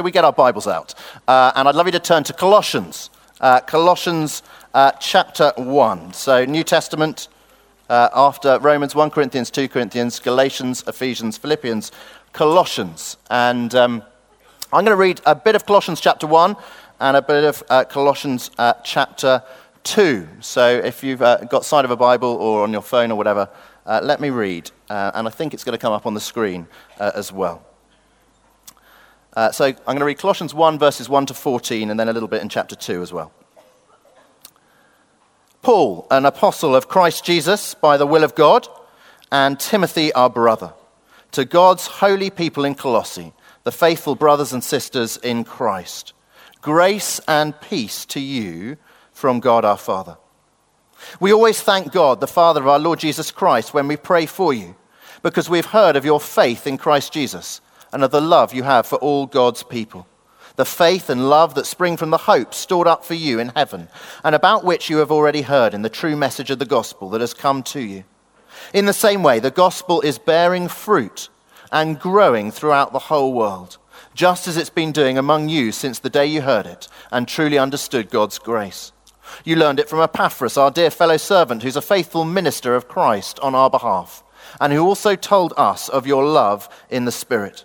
Shall we get our Bibles out? Uh, and I'd love you to turn to Colossians, uh, Colossians uh, chapter 1. So, New Testament uh, after Romans, 1 Corinthians, 2 Corinthians, Galatians, Ephesians, Philippians, Colossians. And um, I'm going to read a bit of Colossians chapter 1 and a bit of uh, Colossians uh, chapter 2. So, if you've got sight of a Bible or on your phone or whatever, let me read. and I think it's going to come up on the screen as well. Uh, so I'm going to read Colossians 1, verses 1 to 14, and then a little bit in chapter 2 as well. Paul, an apostle of Christ Jesus by the will of God, and Timothy, our brother, to God's holy people in Colossae, the faithful brothers and sisters in Christ. Grace and peace to you from God our Father. We always thank God, the Father of our Lord Jesus Christ, when we pray for you, because we've heard of your faith in Christ Jesus and of the love you have for all God's people. The faith and love that spring from the hope stored up for you in heaven, and about which you have already heard in the true message of the gospel that has come to you. In the same way, the gospel is bearing fruit and growing throughout the whole world, just as it's been doing among you since the day you heard it and truly understood God's grace. You learned it from Epaphras, our dear fellow servant, who's a faithful minister of Christ on our behalf, and who also told us of your love in the Spirit.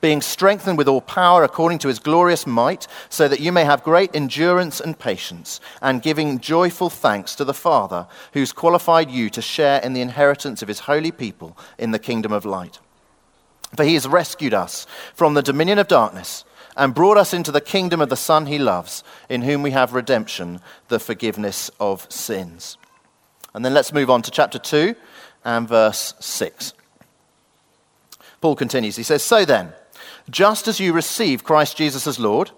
being strengthened with all power according to his glorious might, so that you may have great endurance and patience, and giving joyful thanks to the Father, who's qualified you to share in the inheritance of his holy people in the kingdom of light. For he has rescued us from the dominion of darkness and brought us into the kingdom of the Son he loves, in whom we have redemption, the forgiveness of sins. And then let's move on to chapter 2 and verse 6. Paul continues. He says, So then, just as you receive Christ Jesus as Lord,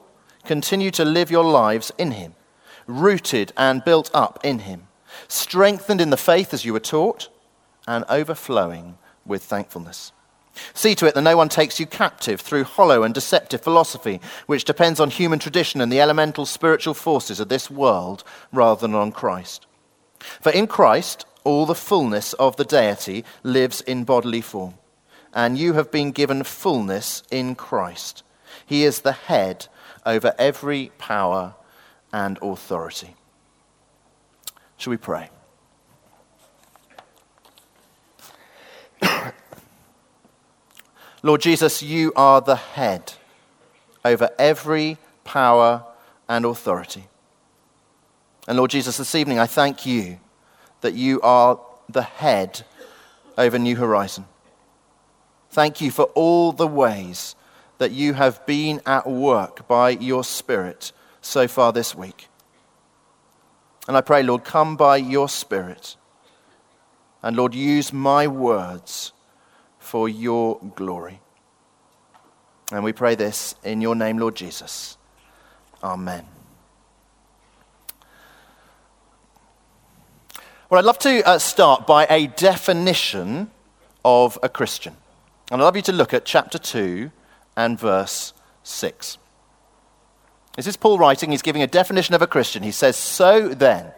continue to live your lives in him, rooted and built up in him, strengthened in the faith as you were taught, and overflowing with thankfulness. See to it that no one takes you captive through hollow and deceptive philosophy, which depends on human tradition and the elemental spiritual forces of this world rather than on Christ. For in Christ, all the fullness of the deity lives in bodily form and you have been given fullness in Christ. He is the head over every power and authority. Shall we pray? Lord Jesus, you are the head over every power and authority. And Lord Jesus, this evening I thank you that you are the head over New Horizon. Thank you for all the ways that you have been at work by your Spirit so far this week. And I pray, Lord, come by your Spirit. And Lord, use my words for your glory. And we pray this in your name, Lord Jesus. Amen. Well, I'd love to uh, start by a definition of a Christian. And I'd love you to look at chapter 2 and verse 6. This is Paul writing. He's giving a definition of a Christian. He says, So then,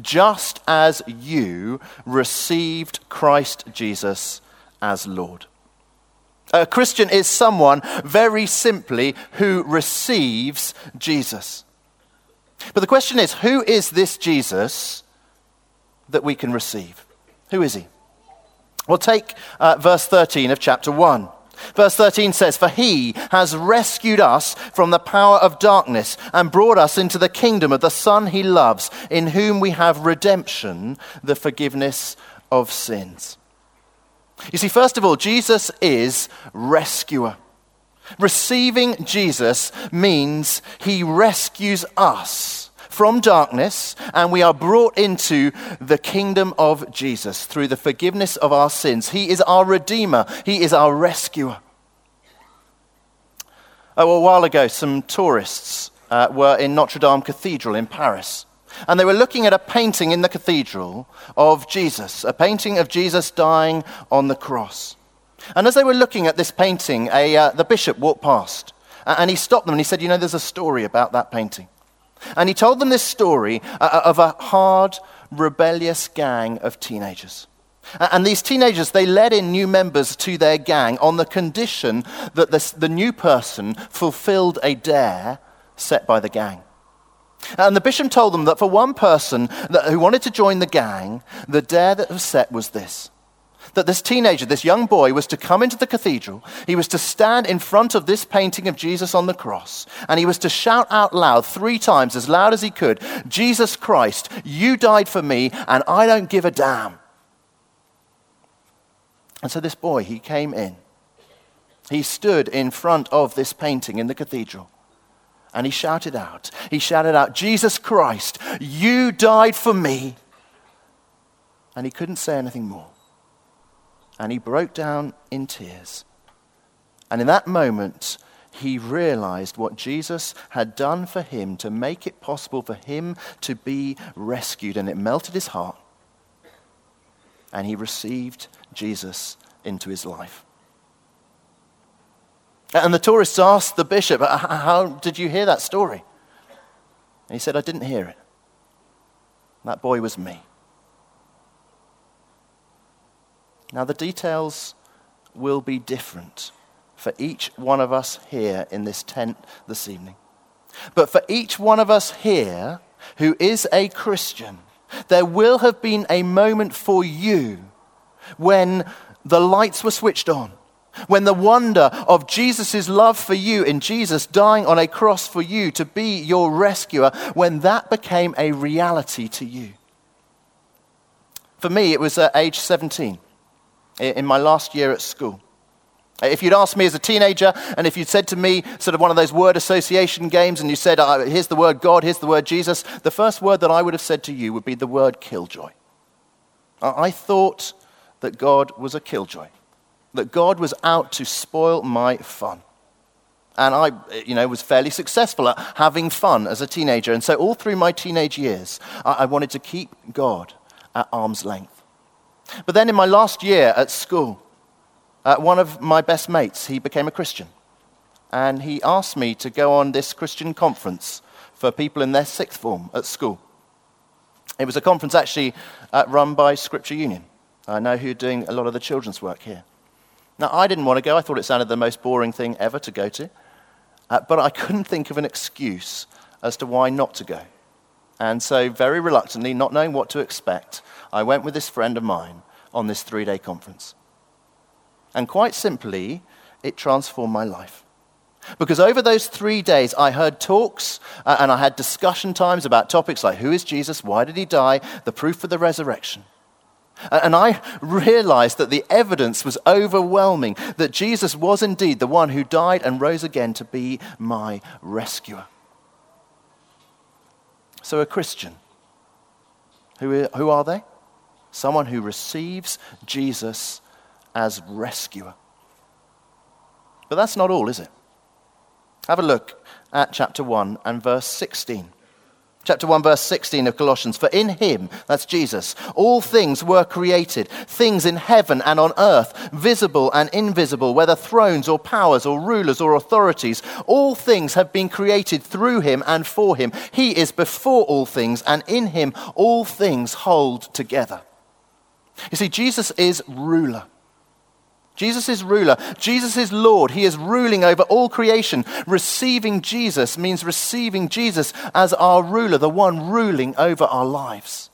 just as you received Christ Jesus as Lord. A Christian is someone, very simply, who receives Jesus. But the question is who is this Jesus that we can receive? Who is he? Well, take uh, verse 13 of chapter 1. Verse 13 says, For he has rescued us from the power of darkness and brought us into the kingdom of the Son he loves, in whom we have redemption, the forgiveness of sins. You see, first of all, Jesus is rescuer. Receiving Jesus means he rescues us from darkness and we are brought into the kingdom of Jesus through the forgiveness of our sins. He is our Redeemer, He is our rescuer. Oh, a while ago, some tourists uh, were in Notre Dame Cathedral in Paris. And they were looking at a painting in the cathedral of Jesus, a painting of Jesus dying on the cross. And as they were looking at this painting, a, uh, the bishop walked past. And he stopped them and he said, You know, there's a story about that painting. And he told them this story uh, uh, of a hard, rebellious gang of teenagers. And these teenagers, they led in new members to their gang on the condition that this, the new person fulfilled a dare set by the gang. And the bishop told them that for one person that, who wanted to join the gang, the dare that was set was this that this teenager, this young boy, was to come into the cathedral. He was to stand in front of this painting of Jesus on the cross, and he was to shout out loud three times, as loud as he could Jesus Christ, you died for me, and I don't give a damn. And so this boy, he came in. He stood in front of this painting in the cathedral. And he shouted out, he shouted out, Jesus Christ, you died for me. And he couldn't say anything more. And he broke down in tears. And in that moment, he realized what Jesus had done for him to make it possible for him to be rescued. And it melted his heart. And he received Jesus into his life. And the tourists asked the bishop, uh, How did you hear that story? And he said, I didn't hear it. That boy was me. Now, the details will be different for each one of us here in this tent this evening. But for each one of us here who is a Christian, there will have been a moment for you when the lights were switched on, when the wonder of Jesus' love for you in Jesus dying on a cross for you to be your rescuer, when that became a reality to you. For me, it was at age 17, in my last year at school. If you'd asked me as a teenager, and if you'd said to me, sort of one of those word association games, and you said, here's the word God, here's the word Jesus, the first word that I would have said to you would be the word killjoy. I thought that God was a killjoy, that God was out to spoil my fun. And I, you know, was fairly successful at having fun as a teenager. And so all through my teenage years, I, wanted to keep God at arm's length. But then in my last year at school, uh, one of my best mates, he became a Christian. And he asked me to go on this Christian conference for people in their sixth form at school. It was a conference actually uh, run by Scripture Union. I know who are doing a lot of the children's work here. Now, I didn't want to go. I thought it sounded the most boring thing ever to go to. Uh, but I couldn't think of an excuse as to why not to go. And so, very reluctantly, not knowing what to expect, I went with this friend of mine on this three day conference. And quite simply, it transformed my life. Because over those three days, I heard talks uh, and I had discussion times about topics like who is Jesus, why did he die, the proof of the resurrection. And I realized that the evidence was overwhelming that Jesus was indeed the one who died and rose again to be my rescuer. So, a Christian, who, who are they? Someone who receives Jesus as rescuer. But that's not all, is it? Have a look at chapter 1 and verse 16. Chapter 1, verse 16 of Colossians. For in him, that's Jesus, all things were created, things in heaven and on earth, visible and invisible, whether thrones or powers or rulers or authorities. All things have been created through him and for him. He is before all things, and in him all things hold together. You see, Jesus is ruler. Jesus is ruler. Jesus is Lord. He is ruling over all creation. Receiving Jesus means receiving Jesus as our ruler, the one ruling over our lives.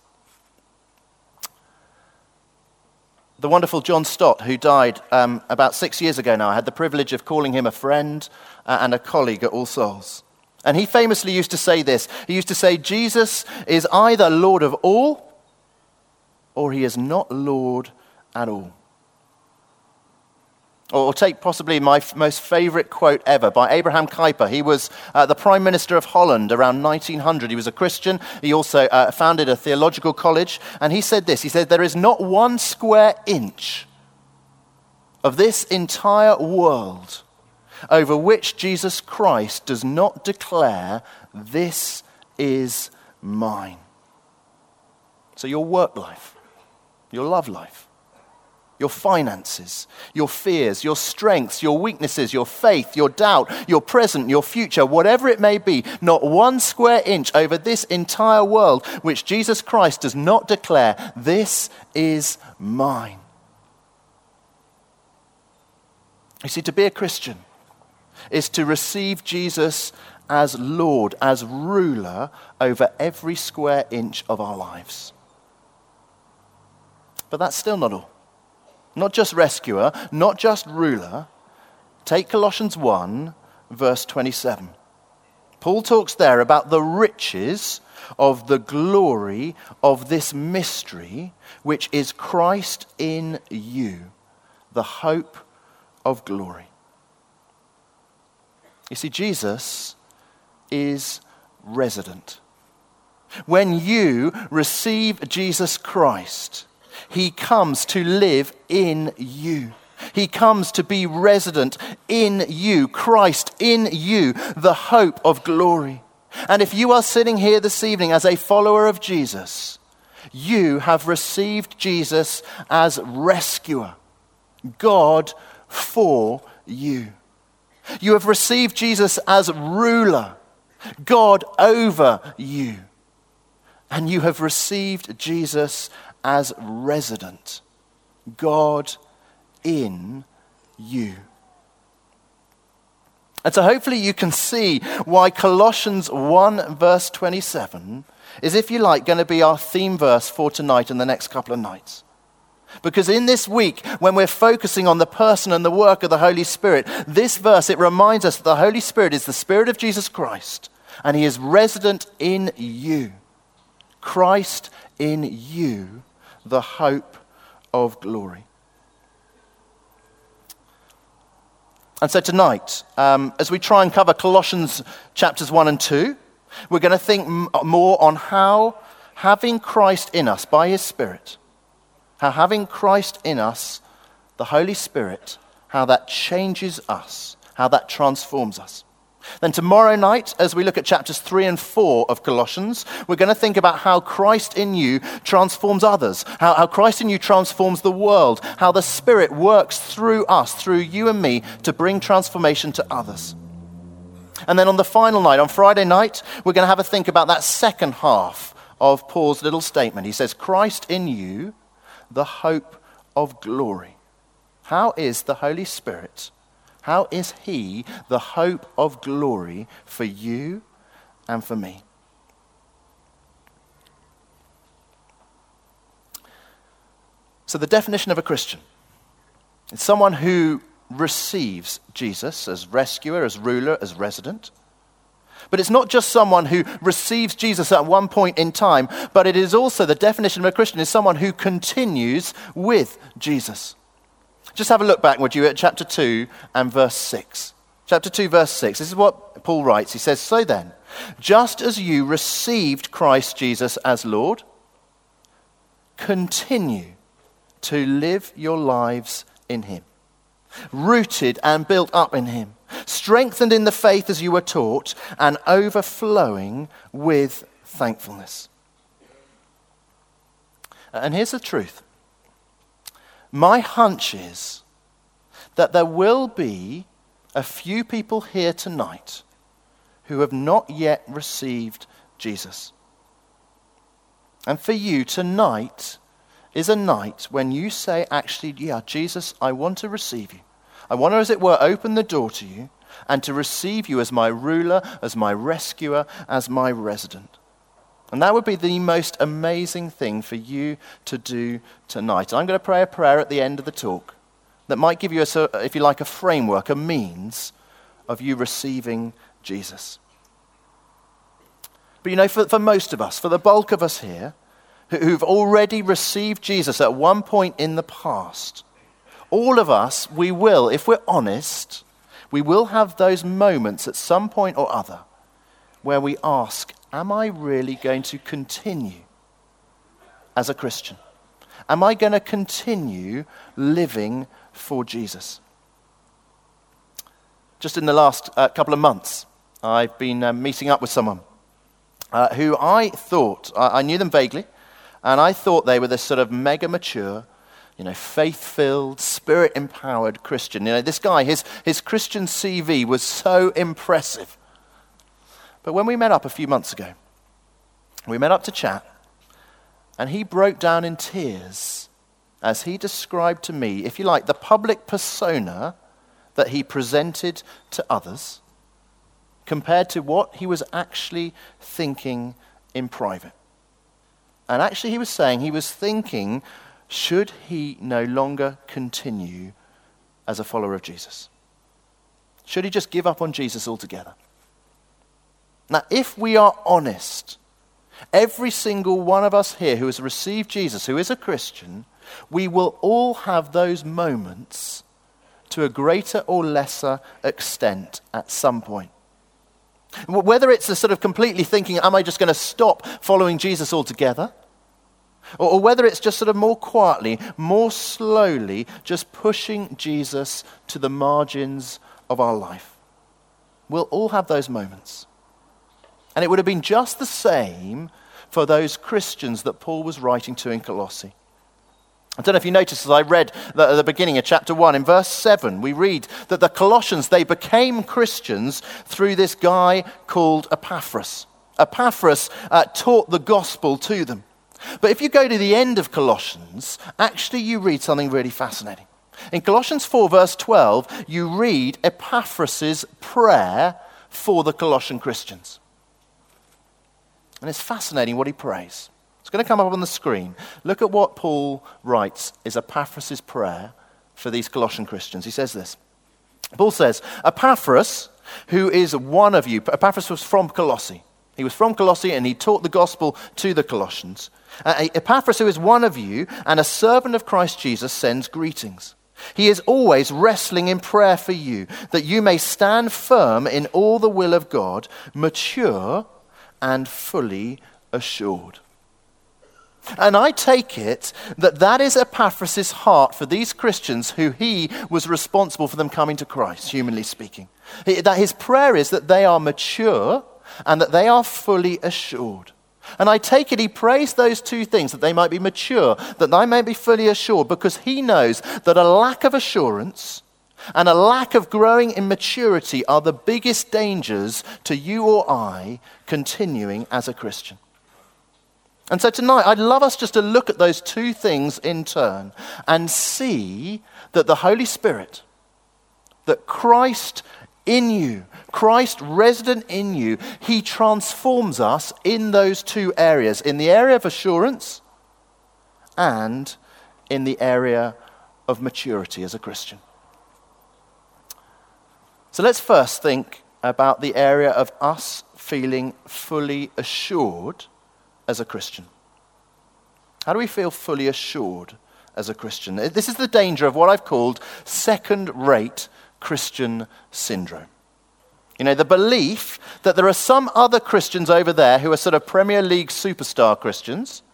The wonderful John Stott, who died um, about six years ago now, I had the privilege of calling him a friend uh, and a colleague at All Souls. And he famously used to say this He used to say, Jesus is either Lord of all, or he is not Lord at all. Or take possibly my f- most favorite quote ever by Abraham Kuyper. He was uh, the Prime Minister of Holland around 1900. He was a Christian. He also uh, founded a theological college. And he said this He said, There is not one square inch of this entire world over which Jesus Christ does not declare, This is mine. So, your work life, your love life, your finances, your fears, your strengths, your weaknesses, your faith, your doubt, your present, your future, whatever it may be, not one square inch over this entire world which Jesus Christ does not declare, This is mine. You see, to be a Christian is to receive Jesus as Lord, as ruler over every square inch of our lives. But that's still not all. Not just rescuer, not just ruler. Take Colossians 1, verse 27. Paul talks there about the riches of the glory of this mystery, which is Christ in you, the hope of glory. You see, Jesus is resident. When you receive Jesus Christ, he comes to live in you. He comes to be resident in you, Christ in you, the hope of glory. And if you are sitting here this evening as a follower of Jesus, you have received Jesus as rescuer, God for you. You have received Jesus as ruler, God over you. And you have received Jesus as resident, God in you. And so hopefully you can see why Colossians 1, verse 27 is, if you like, going to be our theme verse for tonight and the next couple of nights. Because in this week, when we're focusing on the person and the work of the Holy Spirit, this verse, it reminds us that the Holy Spirit is the Spirit of Jesus Christ, and He is resident in you. Christ in you the hope of glory. And so tonight, um, as we try and cover Colossians chapters 1 and 2, we're going to think m- more on how having Christ in us by his Spirit, how having Christ in us, the Holy Spirit, how that changes us, how that transforms us. Then, tomorrow night, as we look at chapters 3 and 4 of Colossians, we're going to think about how Christ in you transforms others, how, how, Christ in you transforms the world, how the Spirit works through us, through you and me, to bring transformation to others. And then on the final night, on Friday night, we're going to have a think about that second half of Paul's little statement. He says, Christ in you, the hope of glory. How is the Holy Spirit? How is He the hope of glory for you and for me? So, the definition of a Christian is someone who receives Jesus as rescuer, as ruler, as resident. But it's not just someone who receives Jesus at one point in time, but it is also the definition of a Christian is someone who continues with Jesus. Just have a look back, would you, at chapter 2 and verse 6. Chapter 2, verse 6. This is what Paul writes. He says, So then, just as you received Christ Jesus as Lord, continue to live your lives in him, rooted and built up in him, strengthened in the faith as you were taught, and overflowing with thankfulness. And here's the truth my hunch is that there will be a few people here tonight who have not yet received Jesus. And for you, tonight is a night when you say, actually, yeah, Jesus, I want to receive you. I want to, as it were, open the door to you and to receive you as my ruler, as my rescuer, as my resident. And that would be the most amazing thing for you to do tonight. I'm going to pray a prayer at the end of the talk that might give you, a, if you like, a framework, a means of you receiving Jesus. But you know, for, for most of us, for the bulk of us here, who've already received Jesus at one point in the past, all of us, we will, if we're honest, we will have those moments at some point or other where we ask, Am I really going to continue as a Christian? Am I going to continue living for Jesus? Just in the last uh, couple of months, I've been uh, meeting up with someone uh, who I thought, I, I, knew them vaguely, And I thought they were this sort of mega mature, you know, faith filled, spirit empowered Christian. You know, this guy, his, his Christian CV was so impressive. But when we met up a few months ago, we met up to chat, and he broke down in tears as he described to me, if you like, the public persona that he presented to others compared to what he was actually thinking in private. And actually, he was saying he was thinking, should he no longer continue as a follower of Jesus? Should he just give up on Jesus altogether? Now, if we are honest, every single one of us here who has received Jesus, who is a Christian, we will all have those moments to a greater or lesser extent at some point. Whether it's a sort of completely thinking, am I just going to stop following Jesus altogether? Or, or whether it's just sort of more quietly, more slowly, just pushing Jesus to the margins of our life. We'll all have those moments. And it would have been just the same for those Christians that Paul was writing to in Colossae. I don't know if you noticed as I read at the beginning of chapter 1, in verse 7, we read that the Colossians, they became Christians through this guy called Epaphras. Epaphras uh, taught the gospel to them. But if you go to the end of Colossians, actually you read something really fascinating. In Colossians 4, verse 12, you read Epaphras' prayer for the Colossian Christians. And it's fascinating what he prays. It's going to come up on the screen. Look at what Paul writes is Epaphras' prayer for these Colossian Christians. He says this Paul says, Epaphras, who is one of you, Epaphras was from Colossae. He was from Colossae and he taught the gospel to the Colossians. Uh, Epaphras, who is one of you and a servant of Christ Jesus, sends greetings. He is always wrestling in prayer for you, that you may stand firm in all the will of God, mature and fully assured. And I take it that that is Epaphras' heart for these Christians who he was responsible for them coming to Christ, humanly speaking. That his prayer is that they are mature and that they are fully assured. And I take it he prays those two things that they might be mature, that they may be fully assured, because he knows that a lack of assurance and a lack of growing in maturity are the biggest dangers to you or I continuing as a Christian. And so tonight, I'd love us just to look at those two things in turn and see that the Holy Spirit, that Christ in you, Christ resident in you, he transforms us in those two areas in the area of assurance and in the area of maturity as a Christian. So let's first think about the area of us feeling fully assured as a Christian? How do we feel fully assured as a Christian? This is the danger of what I've called second rate Christian syndrome. You know, the belief that there are some other Christians over there who are sort of Premier League superstar Christians,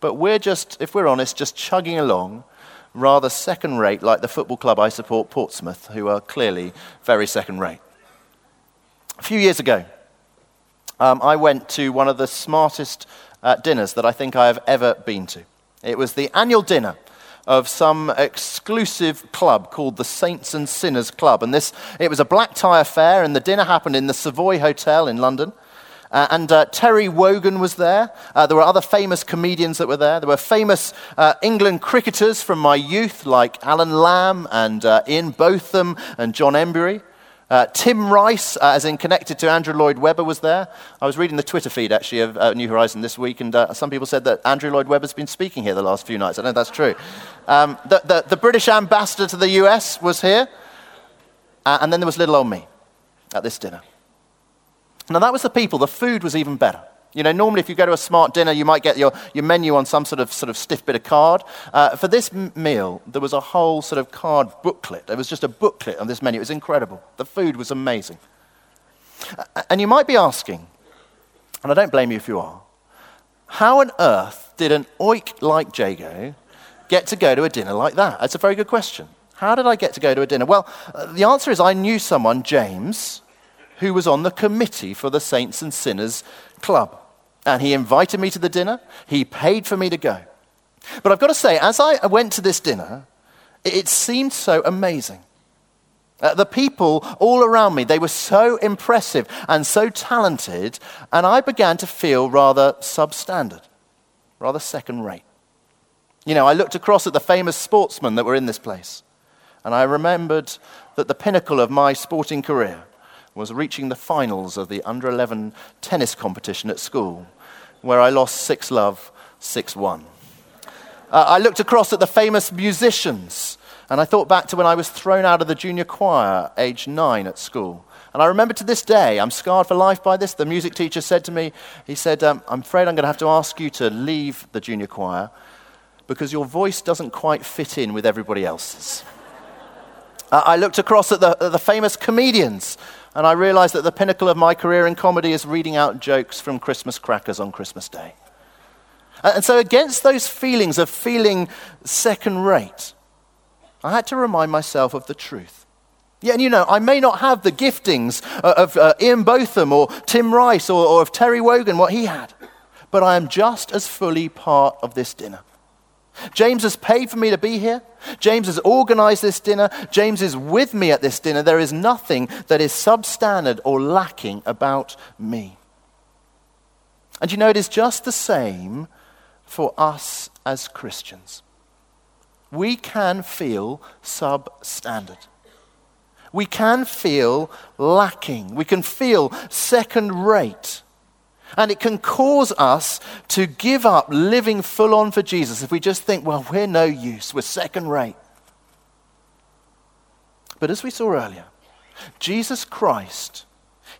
but we're just, if we're honest, just chugging along rather second rate, like the football club I support, Portsmouth, who are clearly very second rate. A few years ago, um, I went to one of the smartest uh, dinners that I think I have ever been to. It was the annual dinner of some exclusive club called the Saints and Sinners Club. And this, it was a black tie affair, and the dinner happened in the Savoy Hotel in London. Uh, and uh, Terry Wogan was there. Uh, there were other famous comedians that were there. There were famous uh, England cricketers from my youth, like Alan Lamb and uh, Ian Botham and John Emburey. Uh, Tim Rice, as in connected to Andrew Lloyd Webber, was there. I was reading the Twitter feed actually of New Horizon this week, and some people said that Andrew Lloyd Webber's been speaking here the last few nights. I know that's true. Um, the, the, the, British ambassador to the US was here, and then there was little old me at this dinner. Now, that was the people. The food was even better. You know, normally if you go to a smart dinner, you might get your, your menu on some sort of, sort of stiff bit of card. Uh, for this m- meal, there was a whole sort of card booklet. There was just a booklet on this menu. It was incredible. The food was amazing. And you might be asking, and I don't blame you if you are, how on earth did an oik like Jago get to go to a dinner like that? That's a very good question. How did I get to go to a dinner? Well, uh, the answer is I knew someone, James, who was on the committee for the Saints and Sinners Club. And he invited me to the dinner, he paid for me to go. But I've got to say, as I went to this dinner, it seemed so amazing. Uh, the people all around me, they were so impressive and so talented, and I began to feel rather substandard, rather second rate. You know, I looked across at the famous sportsmen that were in this place, and I remembered that the pinnacle of my sporting career was reaching the finals of the under 11 tennis competition at school, where I lost 6 love, 6 1. Uh, I looked across at the famous musicians and I thought back to when I was thrown out of the junior choir, age nine at school. And I remember to this day, I'm scarred for life by this. The music teacher said to me, he said, um, I'm afraid I'm going to have to ask you to leave the junior choir because your voice doesn't quite fit in with everybody else's. uh, I looked across at the, at the famous comedians and I realized that the pinnacle of my career in comedy is reading out jokes from Christmas crackers on Christmas Day. And so, against those feelings of feeling second rate, I had to remind myself of the truth. Yeah, and you know, I may not have the giftings uh, of uh, Ian Botham or Tim Rice or, or of Terry Wogan, what he had, but I am just as fully part of this dinner. James has paid for me to be here. James has organized this dinner. James is with me at this dinner. There is nothing that is substandard or lacking about me. And you know, it is just the same for us as Christians we can feel substandard. We can feel lacking. We can feel second rate. And it can cause us to give up living full on for Jesus if we just think, well, we're no use, we're second rate. But as we saw earlier, Jesus Christ,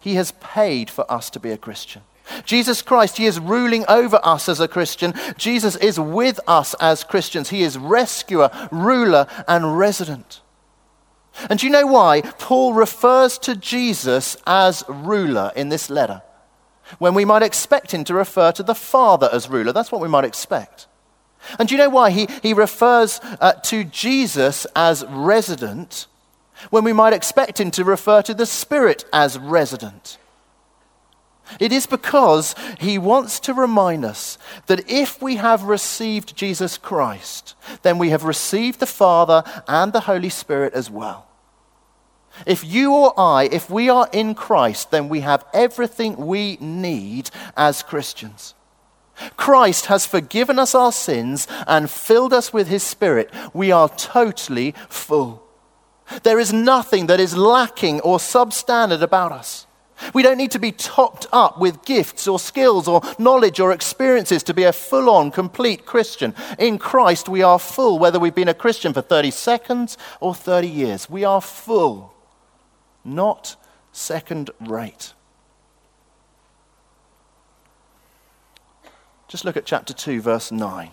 He has paid for us to be a Christian. Jesus Christ, He is ruling over us as a Christian. Jesus is with us as Christians. He is rescuer, ruler, and resident. And do you know why Paul refers to Jesus as ruler in this letter? When we might expect him to refer to the Father as ruler. That's what we might expect. And do you know why he, he refers uh, to Jesus as resident when we might expect him to refer to the Spirit as resident? It is because he wants to remind us that if we have received Jesus Christ, then we have received the Father and the Holy Spirit as well. If you or I, if we are in Christ, then we have everything we need as Christians. Christ has forgiven us our sins and filled us with his Spirit. We are totally full. There is nothing that is lacking or substandard about us. We don't need to be topped up with gifts or skills or knowledge or experiences to be a full on, complete Christian. In Christ, we are full, whether we've been a Christian for 30 seconds or 30 years. We are full, not second rate. Just look at chapter 2, verse 9. It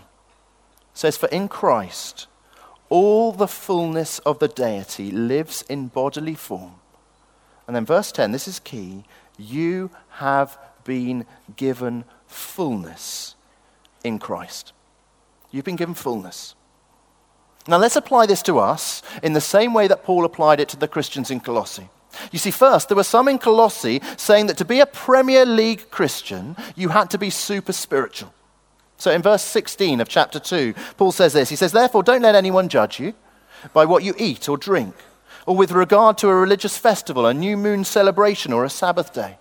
says, For in Christ, all the fullness of the deity lives in bodily form and then verse 10, this is key. You have been given fullness in Christ. You've been given fullness. Now let's apply this to us in the same way that Paul applied it to the Christians in Colossae. You see, first, there were some in Colossae saying that to be a Premier League Christian, you had to be super spiritual. So in verse 16 of chapter 2, Paul says this He says, Therefore, don't let anyone judge you by what you eat or drink or with regard to a religious festival, a new moon celebration, or a Sabbath day.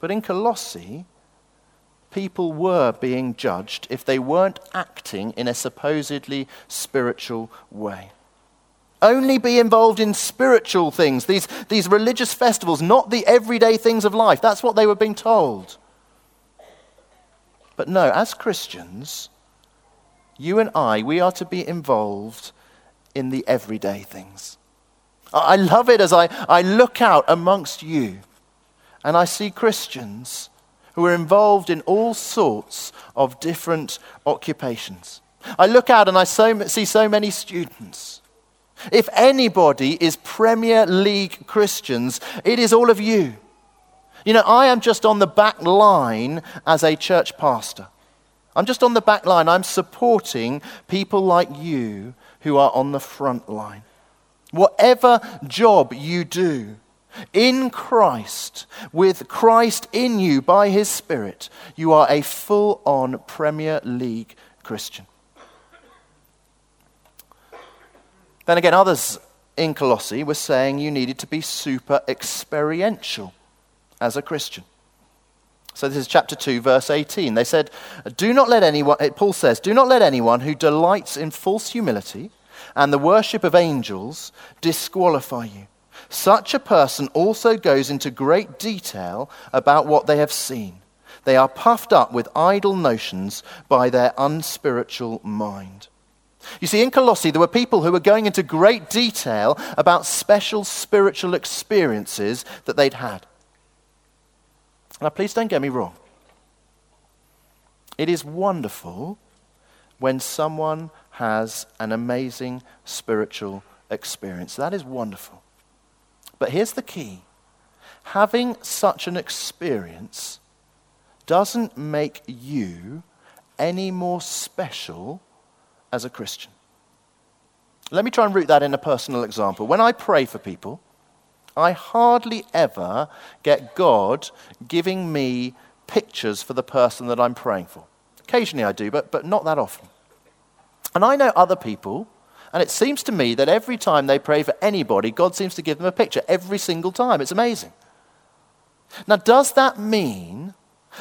But in Colossae, people were being judged if they weren't acting in a supposedly spiritual way. Only be involved in spiritual things, these, these religious festivals, not the everyday things of life. That's what they were being told. But no, as Christians, you and I, we are to be involved in the everyday things. I love it as I, I look out amongst you and I see Christians who are involved in all sorts of different occupations. I look out and I so, see so many students. If anybody is Premier League Christians, it is all of you. You know, I am just on the back line as a church pastor. I'm just on the back line. I'm supporting people like you who are on the front line. Whatever job you do, in Christ, with Christ in you by his Spirit, you are a full on Premier League Christian. Then again, others in Colossae were saying you needed to be super experiential as a Christian. So this is chapter 2, verse 18. They said, Do not let anyone, Paul says, do not let anyone who delights in false humility and the worship of angels disqualify you. Such a person also goes into great detail about what they have seen. They are puffed up with idle notions by their unspiritual mind. You see, in Colossae, there were people who were going into great detail about special spiritual experiences that they'd had. Now, please don't get me wrong. It is wonderful when someone has an amazing spiritual experience. That is wonderful. But here's the key having such an experience doesn't make you any more special as a Christian. Let me try and root that in a personal example. When I pray for people, I hardly ever get God giving me pictures for the person that I'm praying for. Occasionally I do, but, but not that often. And I know other people, and it seems to me that every time they pray for anybody, God seems to give them a picture every single time. It's amazing. Now, does that mean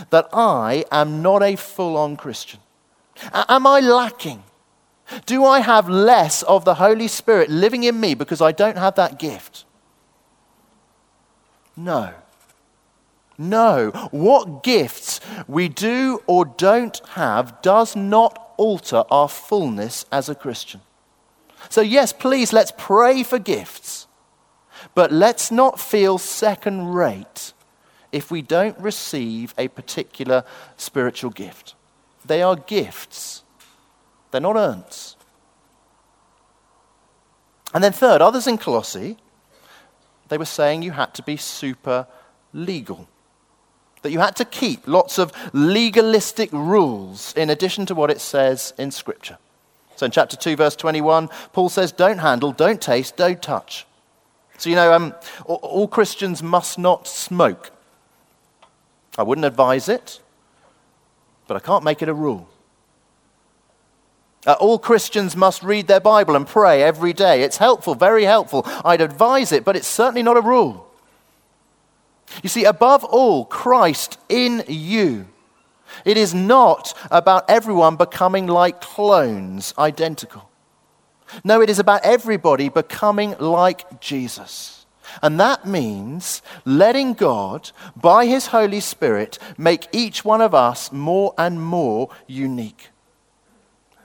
that I am not a full on Christian? A- am I lacking? Do I have less of the Holy Spirit living in me because I don't have that gift? No. No. What gifts we do or don't have does not alter our fullness as a Christian. So, yes, please, let's pray for gifts. But let's not feel second rate if we don't receive a particular spiritual gift. They are gifts, they're not earns. And then, third, others in Colossae, they were saying you had to be super legal. That you had to keep lots of legalistic rules in addition to what it says in Scripture. So in chapter 2, verse 21, Paul says, Don't handle, don't taste, don't touch. So, you know, um, all Christians must not smoke. I wouldn't advise it, but I can't make it a rule. Uh, all Christians must read their Bible and pray every day. It's helpful, very helpful. I'd advise it, but it's certainly not a rule. You see, above all, Christ in you. It is not about everyone becoming like clones, identical. No, it is about everybody becoming like Jesus. And that means letting God, by His Holy Spirit, make each one of us more and more unique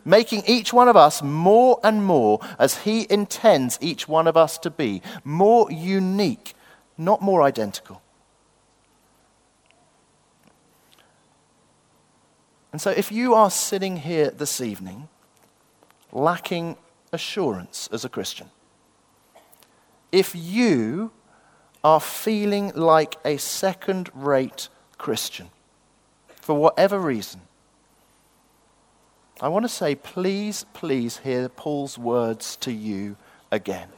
making each one of us more and more as He intends each one of us to be, more unique, not more identical. And so, if you are sitting here this evening lacking assurance as a Christian, if you are feeling like a second rate Christian, for whatever reason, I want to say, please, please hear Paul's words to you again.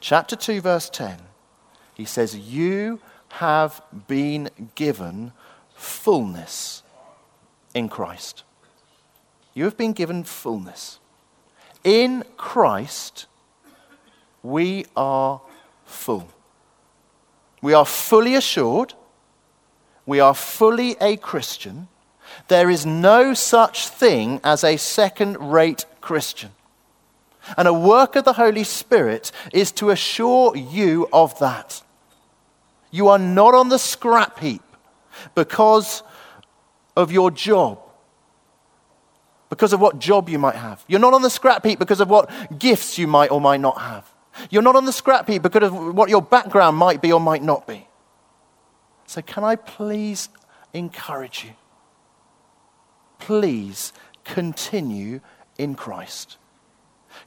Chapter 2, verse 10, he says, You have been given fullness in Christ. You have been given fullness. In Christ, we are full. We are fully assured. We are fully a Christian there is no such thing as a second rate Christian. And a work of the Holy Spirit is to assure you of that. You are not on the scrap heap because of your job, because of what job you might have. You're not on the scrap heap because of what gifts you might or might not have. You're not on the scrap heap because of what your background might be or might not be. So, can I please encourage you? Please continue in Christ.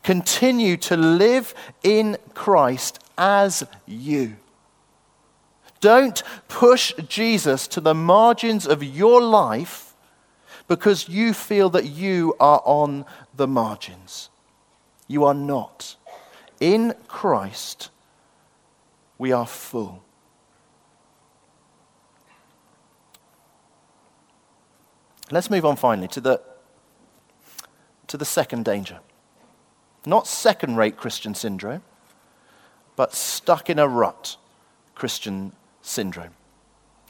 Continue to live in Christ as you. Don't push Jesus to the margins of your life because you feel that you are on the margins. You are not. In Christ, we are full. Let's move on finally to the, to the second danger. Not second rate Christian syndrome, but stuck in a rut Christian syndrome.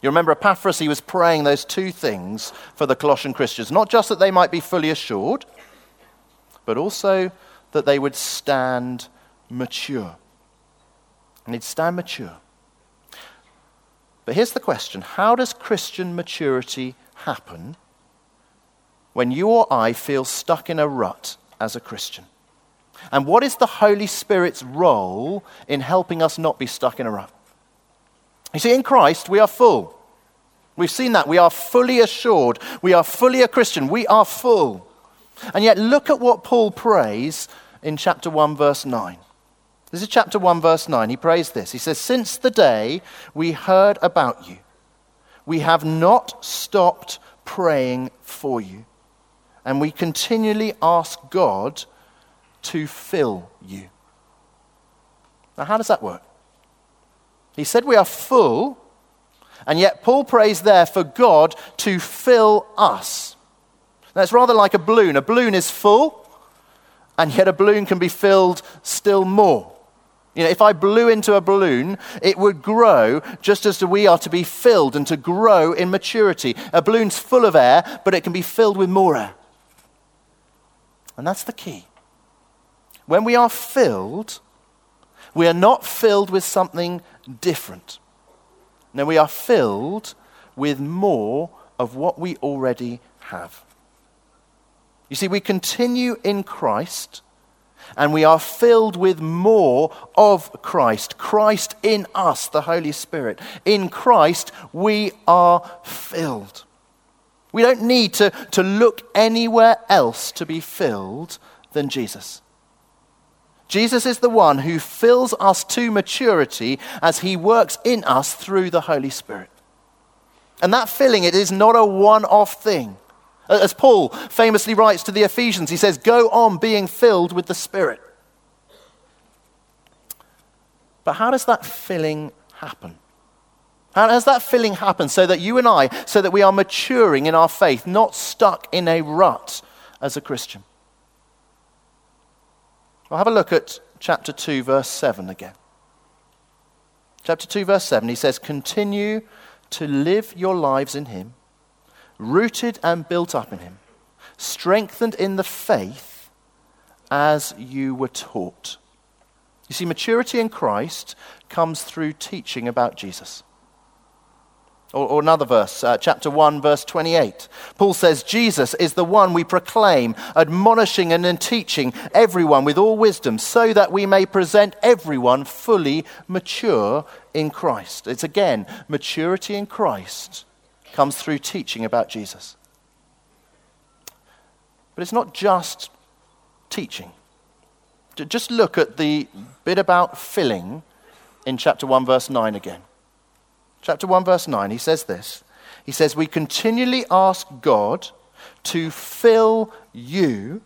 You remember Epaphras, he was praying those two things for the Colossian Christians not just that they might be fully assured, but also that they would stand mature. And they'd stand mature. But here's the question how does Christian maturity happen when you or I feel stuck in a rut as a Christian? And what is the Holy Spirit's role in helping us not be stuck in a rut? You see, in Christ, we are full. We've seen that. We are fully assured. We are fully a Christian. We are full. And yet, look at what Paul prays in chapter 1, verse 9. This is chapter 1, verse 9. He prays this. He says, Since the day we heard about you, we have not stopped praying for you. And we continually ask God to fill you. Now, how does that work? He said we are full, and yet Paul prays there for God to fill us. That's rather like a balloon. A balloon is full, and yet a balloon can be filled still more. You know, if I blew into a balloon, it would grow just as we are to be filled and to grow in maturity. A balloon's full of air, but it can be filled with more air. And that's the key. When we are filled, we are not filled with something different. No, we are filled with more of what we already have. You see, we continue in Christ and we are filled with more of Christ. Christ in us, the Holy Spirit. In Christ, we are filled. We don't need to, to look anywhere else to be filled than Jesus. Jesus is the one who fills us to maturity as he works in us through the Holy Spirit. And that filling, it is not a one off thing. As Paul famously writes to the Ephesians, he says, Go on being filled with the Spirit. But how does that filling happen? How does that filling happen so that you and I, so that we are maturing in our faith, not stuck in a rut as a Christian? Well, have a look at chapter 2, verse 7 again. Chapter 2, verse 7, he says, Continue to live your lives in him, rooted and built up in him, strengthened in the faith as you were taught. You see, maturity in Christ comes through teaching about Jesus. Or, or another verse, uh, chapter 1, verse 28. Paul says, Jesus is the one we proclaim, admonishing and teaching everyone with all wisdom, so that we may present everyone fully mature in Christ. It's again, maturity in Christ comes through teaching about Jesus. But it's not just teaching. Just look at the bit about filling in chapter 1, verse 9 again chapter 1, verse 9, he says this. He says, We continually ask God to fill you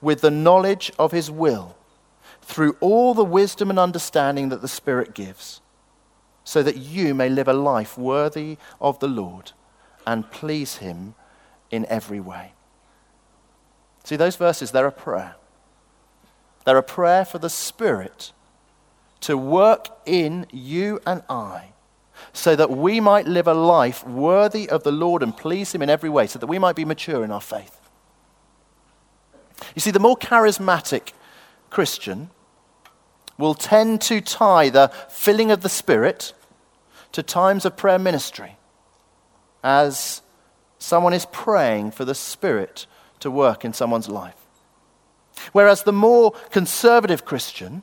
with the knowledge of his will through all the wisdom and understanding that the Spirit gives, so that you may live a life worthy of the Lord and please him in every way. See, those verses, they're a prayer. They're a prayer for the Spirit to work in you and I so that we might live a life worthy of the Lord and please Him in every way, so that we might be mature in our faith. You see, the more charismatic Christian will tend to tie the filling of the Spirit to times of prayer ministry as someone is praying for the Spirit to work in someone's life. Whereas the more conservative Christian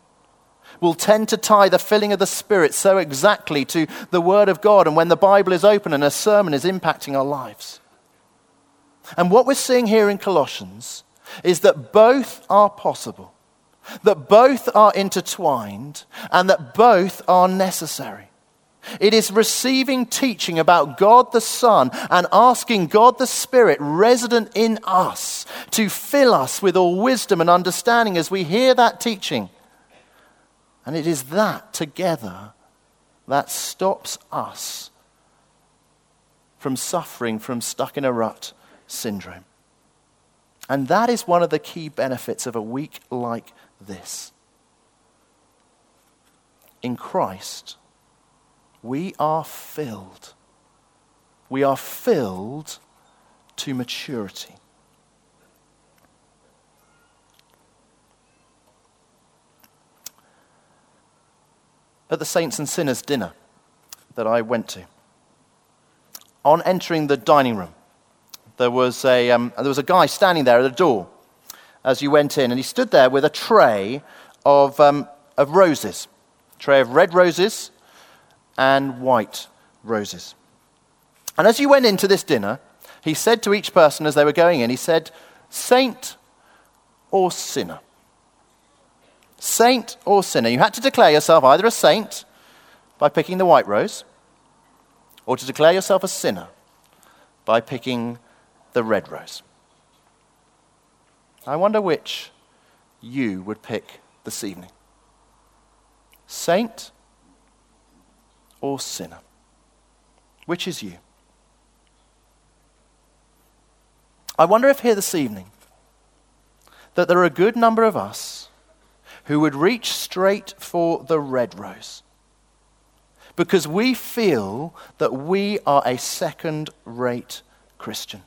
will tend to tie the filling of the Spirit so exactly to the Word of God and when the Bible is open and a sermon is impacting our lives. And what we're seeing here in Colossians is that both are possible, that both are intertwined, and that both are necessary. It is receiving teaching about God the Son and asking God the Spirit, resident in us, to fill us with all wisdom and understanding as we hear that teaching and it is that together that stops us from suffering from stuck in a rut syndrome. And that is one of the key benefits of a week like this. In Christ, we are filled. We are filled to maturity. At the Saints and Sinners dinner that I went to, on entering the dining room, there was a, um, there was a guy standing there at the door as you went in, and he stood there with a tray of, um, of roses, a tray of red roses and white roses. And as you went into this dinner, he said to each person as they were going in, he said, Saint or sinner? Saint or sinner? You had to declare yourself either a saint by picking the white rose, or to declare yourself a sinner by picking the red rose. I wonder which you would pick this evening saint or sinner? Which is you? I wonder if here this evening that there are a good number of us who would reach straight for the red rose because we feel that we are a second rate Christian.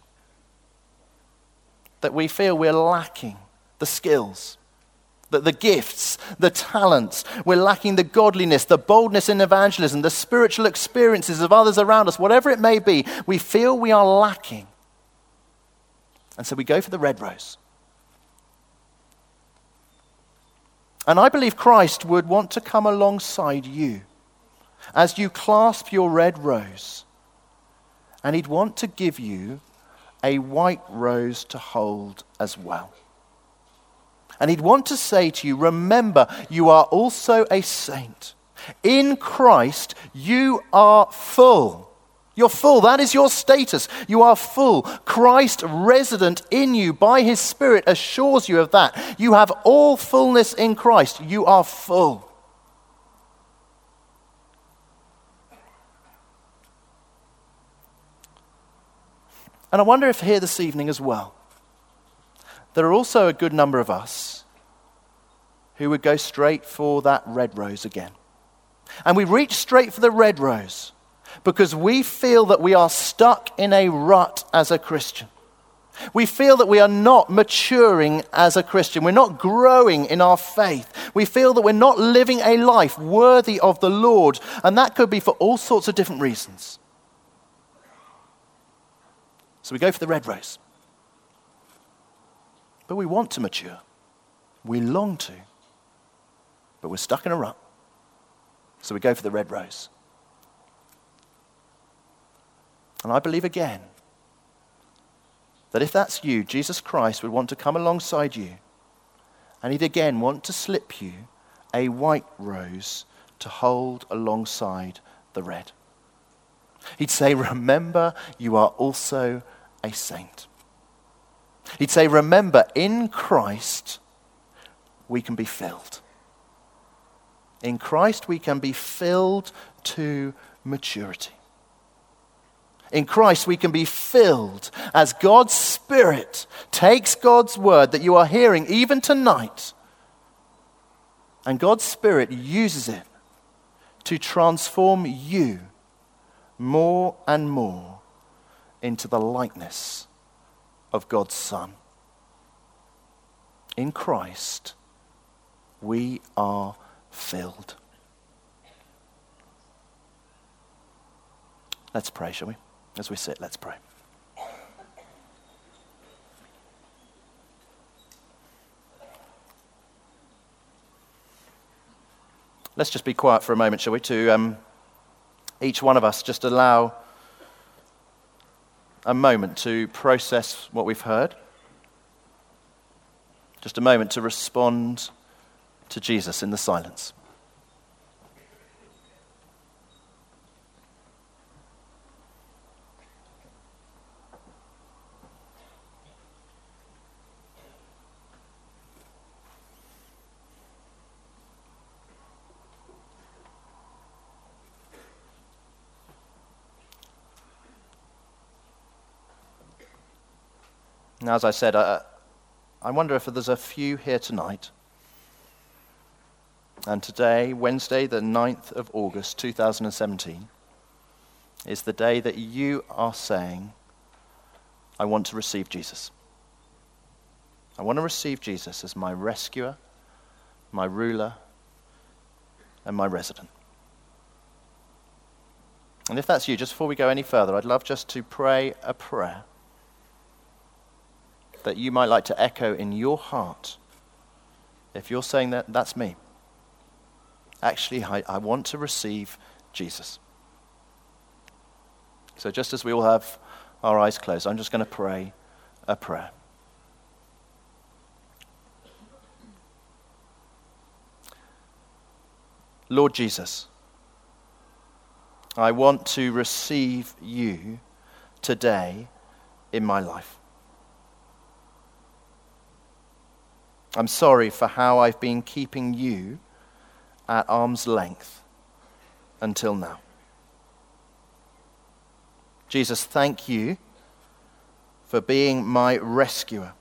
That we feel we're lacking the skills, that the gifts, the talents. We're lacking the godliness, the boldness in evangelism, the spiritual experiences of others around us, whatever it may be. We feel we are lacking. And so we go for the red rose. And I believe Christ would want to come alongside you as you clasp your red rose. And he'd want to give you a white rose to hold as well. And he'd want to say to you, Remember, you are also a saint. In Christ, you are full. You're full. That is your status. You are full. Christ, resident in you by his Spirit, assures you of that. You have all fullness in Christ. You are full. And I wonder if here this evening as well, there are also a good number of us who would go straight for that red rose again. And we reach straight for the red rose because we feel that we are stuck in a rut as a Christian. We feel that we are not maturing as a Christian. We're not growing in our faith. We feel that we're not living a life worthy of the Lord. And that could be for all sorts of different reasons. So we go for the red rose. But we want to mature. We long to. But we're stuck in a rut. So we go for the red rose. And I believe again that if that's you, Jesus Christ would want to come alongside you and he'd again want to slip you a white rose to hold alongside the red. He'd say, Remember, you are also a saint. He'd say, Remember, in Christ, we can be filled. In Christ, we can be filled to maturity. In Christ, we can be filled as God's Spirit takes God's word that you are hearing even tonight, and God's Spirit uses it to transform you more and more into the likeness of God's Son. In Christ, we are filled. Let's pray, shall we? As we sit, let's pray. Let's just be quiet for a moment, shall we? To um, each one of us, just allow a moment to process what we've heard. Just a moment to respond to Jesus in the silence. Now, as I said, I, I wonder if there's a few here tonight. And today, Wednesday, the 9th of August, 2017, is the day that you are saying, I want to receive Jesus. I want to receive Jesus as my rescuer, my ruler, and my resident. And if that's you, just before we go any further, I'd love just to pray a prayer that you might like to echo in your heart. If you're saying that, that's me. Actually, I, I want to receive Jesus. So, just as we all have our eyes closed, I'm just going to pray a prayer. Lord Jesus, I want to receive you today in my life. I'm sorry for how I've been keeping you at arm's length until now. Jesus, thank you for being my rescuer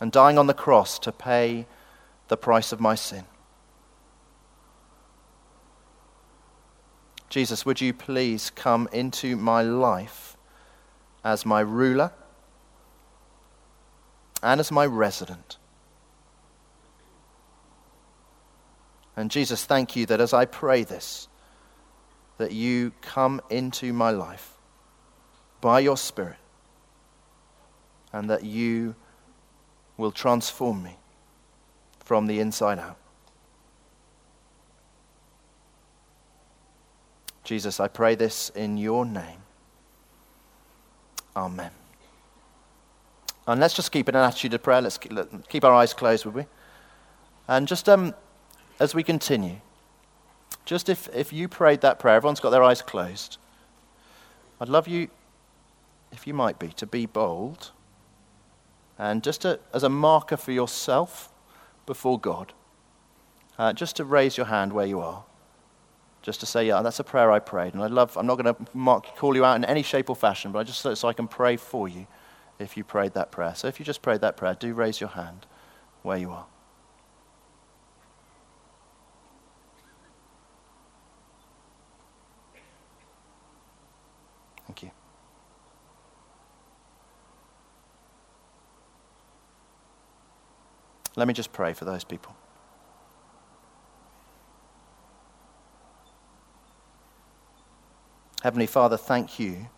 and dying on the cross to pay the price of my sin. Jesus, would you please come into my life as my ruler and as my resident? And Jesus, thank you that as I pray this, that you come into my life by your Spirit and that you will transform me from the inside out. Jesus, I pray this in your name. Amen. And let's just keep an attitude of prayer. Let's keep our eyes closed, would we? And just um, as we continue, just if, if you prayed that prayer, everyone's got their eyes closed. I'd love you, if you might be, to be bold and just to, as a marker for yourself before God, uh, just to raise your hand where you are just to say, yeah, that's a prayer I prayed. And I love, I'm not going to call you out in any shape or fashion, but I just so, so I can pray for you if you prayed that prayer. So if you just prayed that prayer, do raise your hand where you are. Thank you. Let me just pray for those people. Heavenly Father, thank you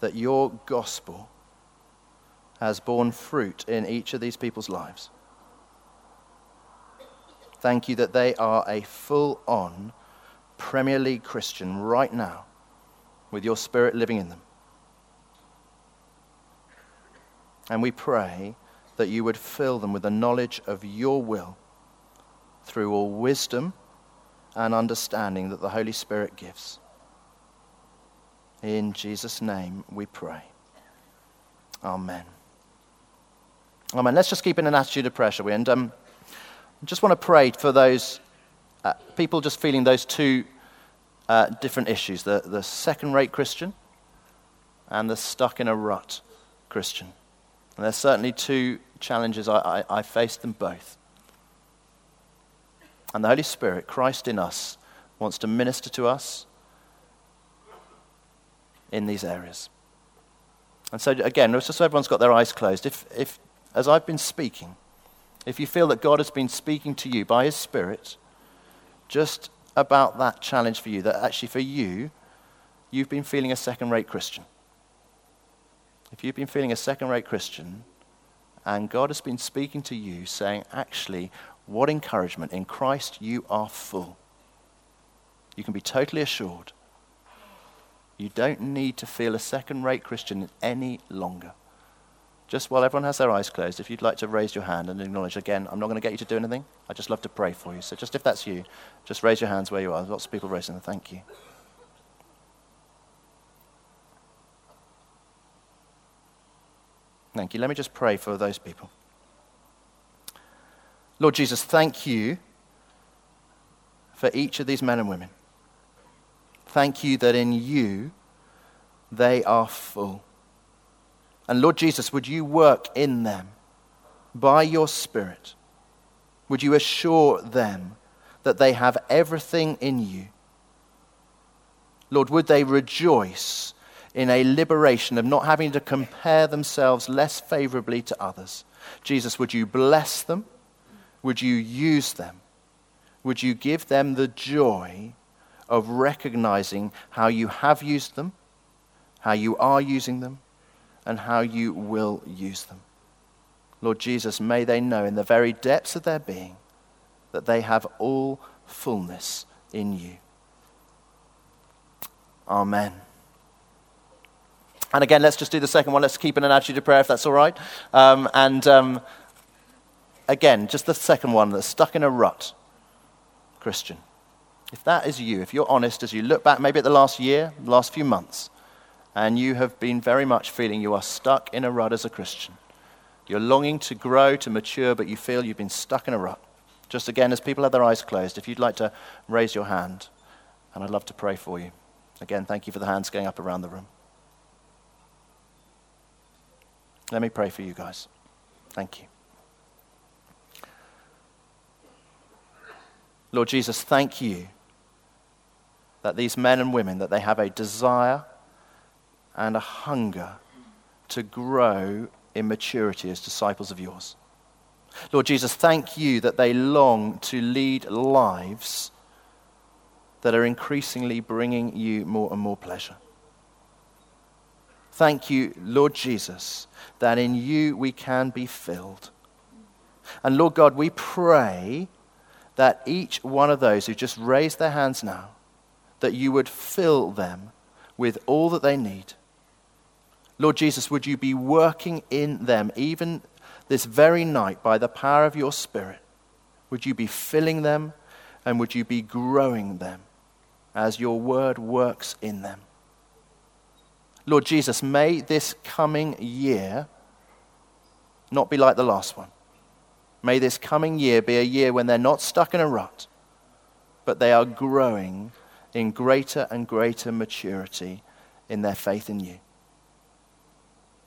that your gospel has borne fruit in each of these people's lives. Thank you that they are a full on Premier League Christian right now with your spirit living in them. And we pray that you would fill them with the knowledge of your will through all wisdom and understanding that the Holy Spirit gives. In Jesus' name we pray. Amen. Amen. Let's just keep in an attitude of prayer, shall we? And um, I just want to pray for those uh, people just feeling those two uh, different issues the, the second rate Christian and the stuck in a rut Christian. And there's certainly two challenges. I, I, I faced them both. And the Holy Spirit, Christ in us, wants to minister to us in these areas. And so, again, just so everyone's got their eyes closed, if, if, as I've been speaking, if you feel that God has been speaking to you by His Spirit just about that challenge for you, that actually for you, you've been feeling a second rate Christian. If you've been feeling a second rate Christian, and God has been speaking to you saying, actually, what encouragement. In Christ, you are full. You can be totally assured you don't need to feel a second rate Christian any longer. Just while everyone has their eyes closed, if you'd like to raise your hand and acknowledge again, I'm not going to get you to do anything. I'd just love to pray for you. So, just if that's you, just raise your hands where you are. lots of people raising them. Thank you. Thank you. Let me just pray for those people. Lord Jesus, thank you for each of these men and women. Thank you that in you they are full. And Lord Jesus, would you work in them by your Spirit? Would you assure them that they have everything in you? Lord, would they rejoice in a liberation of not having to compare themselves less favorably to others? Jesus, would you bless them? Would you use them? Would you give them the joy of recognizing how you have used them, how you are using them, and how you will use them? Lord Jesus, may they know in the very depths of their being that they have all fullness in you. Amen. And again, let's just do the second one. Let's keep in an attitude of prayer if that's all right. Um, and um, again, just the second one that's stuck in a rut. Christian. If that is you, if you're honest as you look back maybe at the last year, the last few months, and you have been very much feeling you are stuck in a rut as a Christian, you're longing to grow, to mature, but you feel you've been stuck in a rut. Just again, as people have their eyes closed, if you'd like to raise your hand, and I'd love to pray for you. Again, thank you for the hands going up around the room. Let me pray for you guys. Thank you. Lord Jesus, thank you that these men and women that they have a desire and a hunger to grow in maturity as disciples of yours. Lord Jesus, thank you that they long to lead lives that are increasingly bringing you more and more pleasure. Thank you, Lord Jesus, that in you we can be filled. And Lord God, we pray that each one of those who just raised their hands now, that you would fill them with all that they need. Lord Jesus, would you be working in them even this very night by the power of your Spirit? Would you be filling them and would you be growing them as your word works in them? Lord Jesus, may this coming year not be like the last one. May this coming year be a year when they're not stuck in a rut, but they are growing in greater and greater maturity in their faith in you.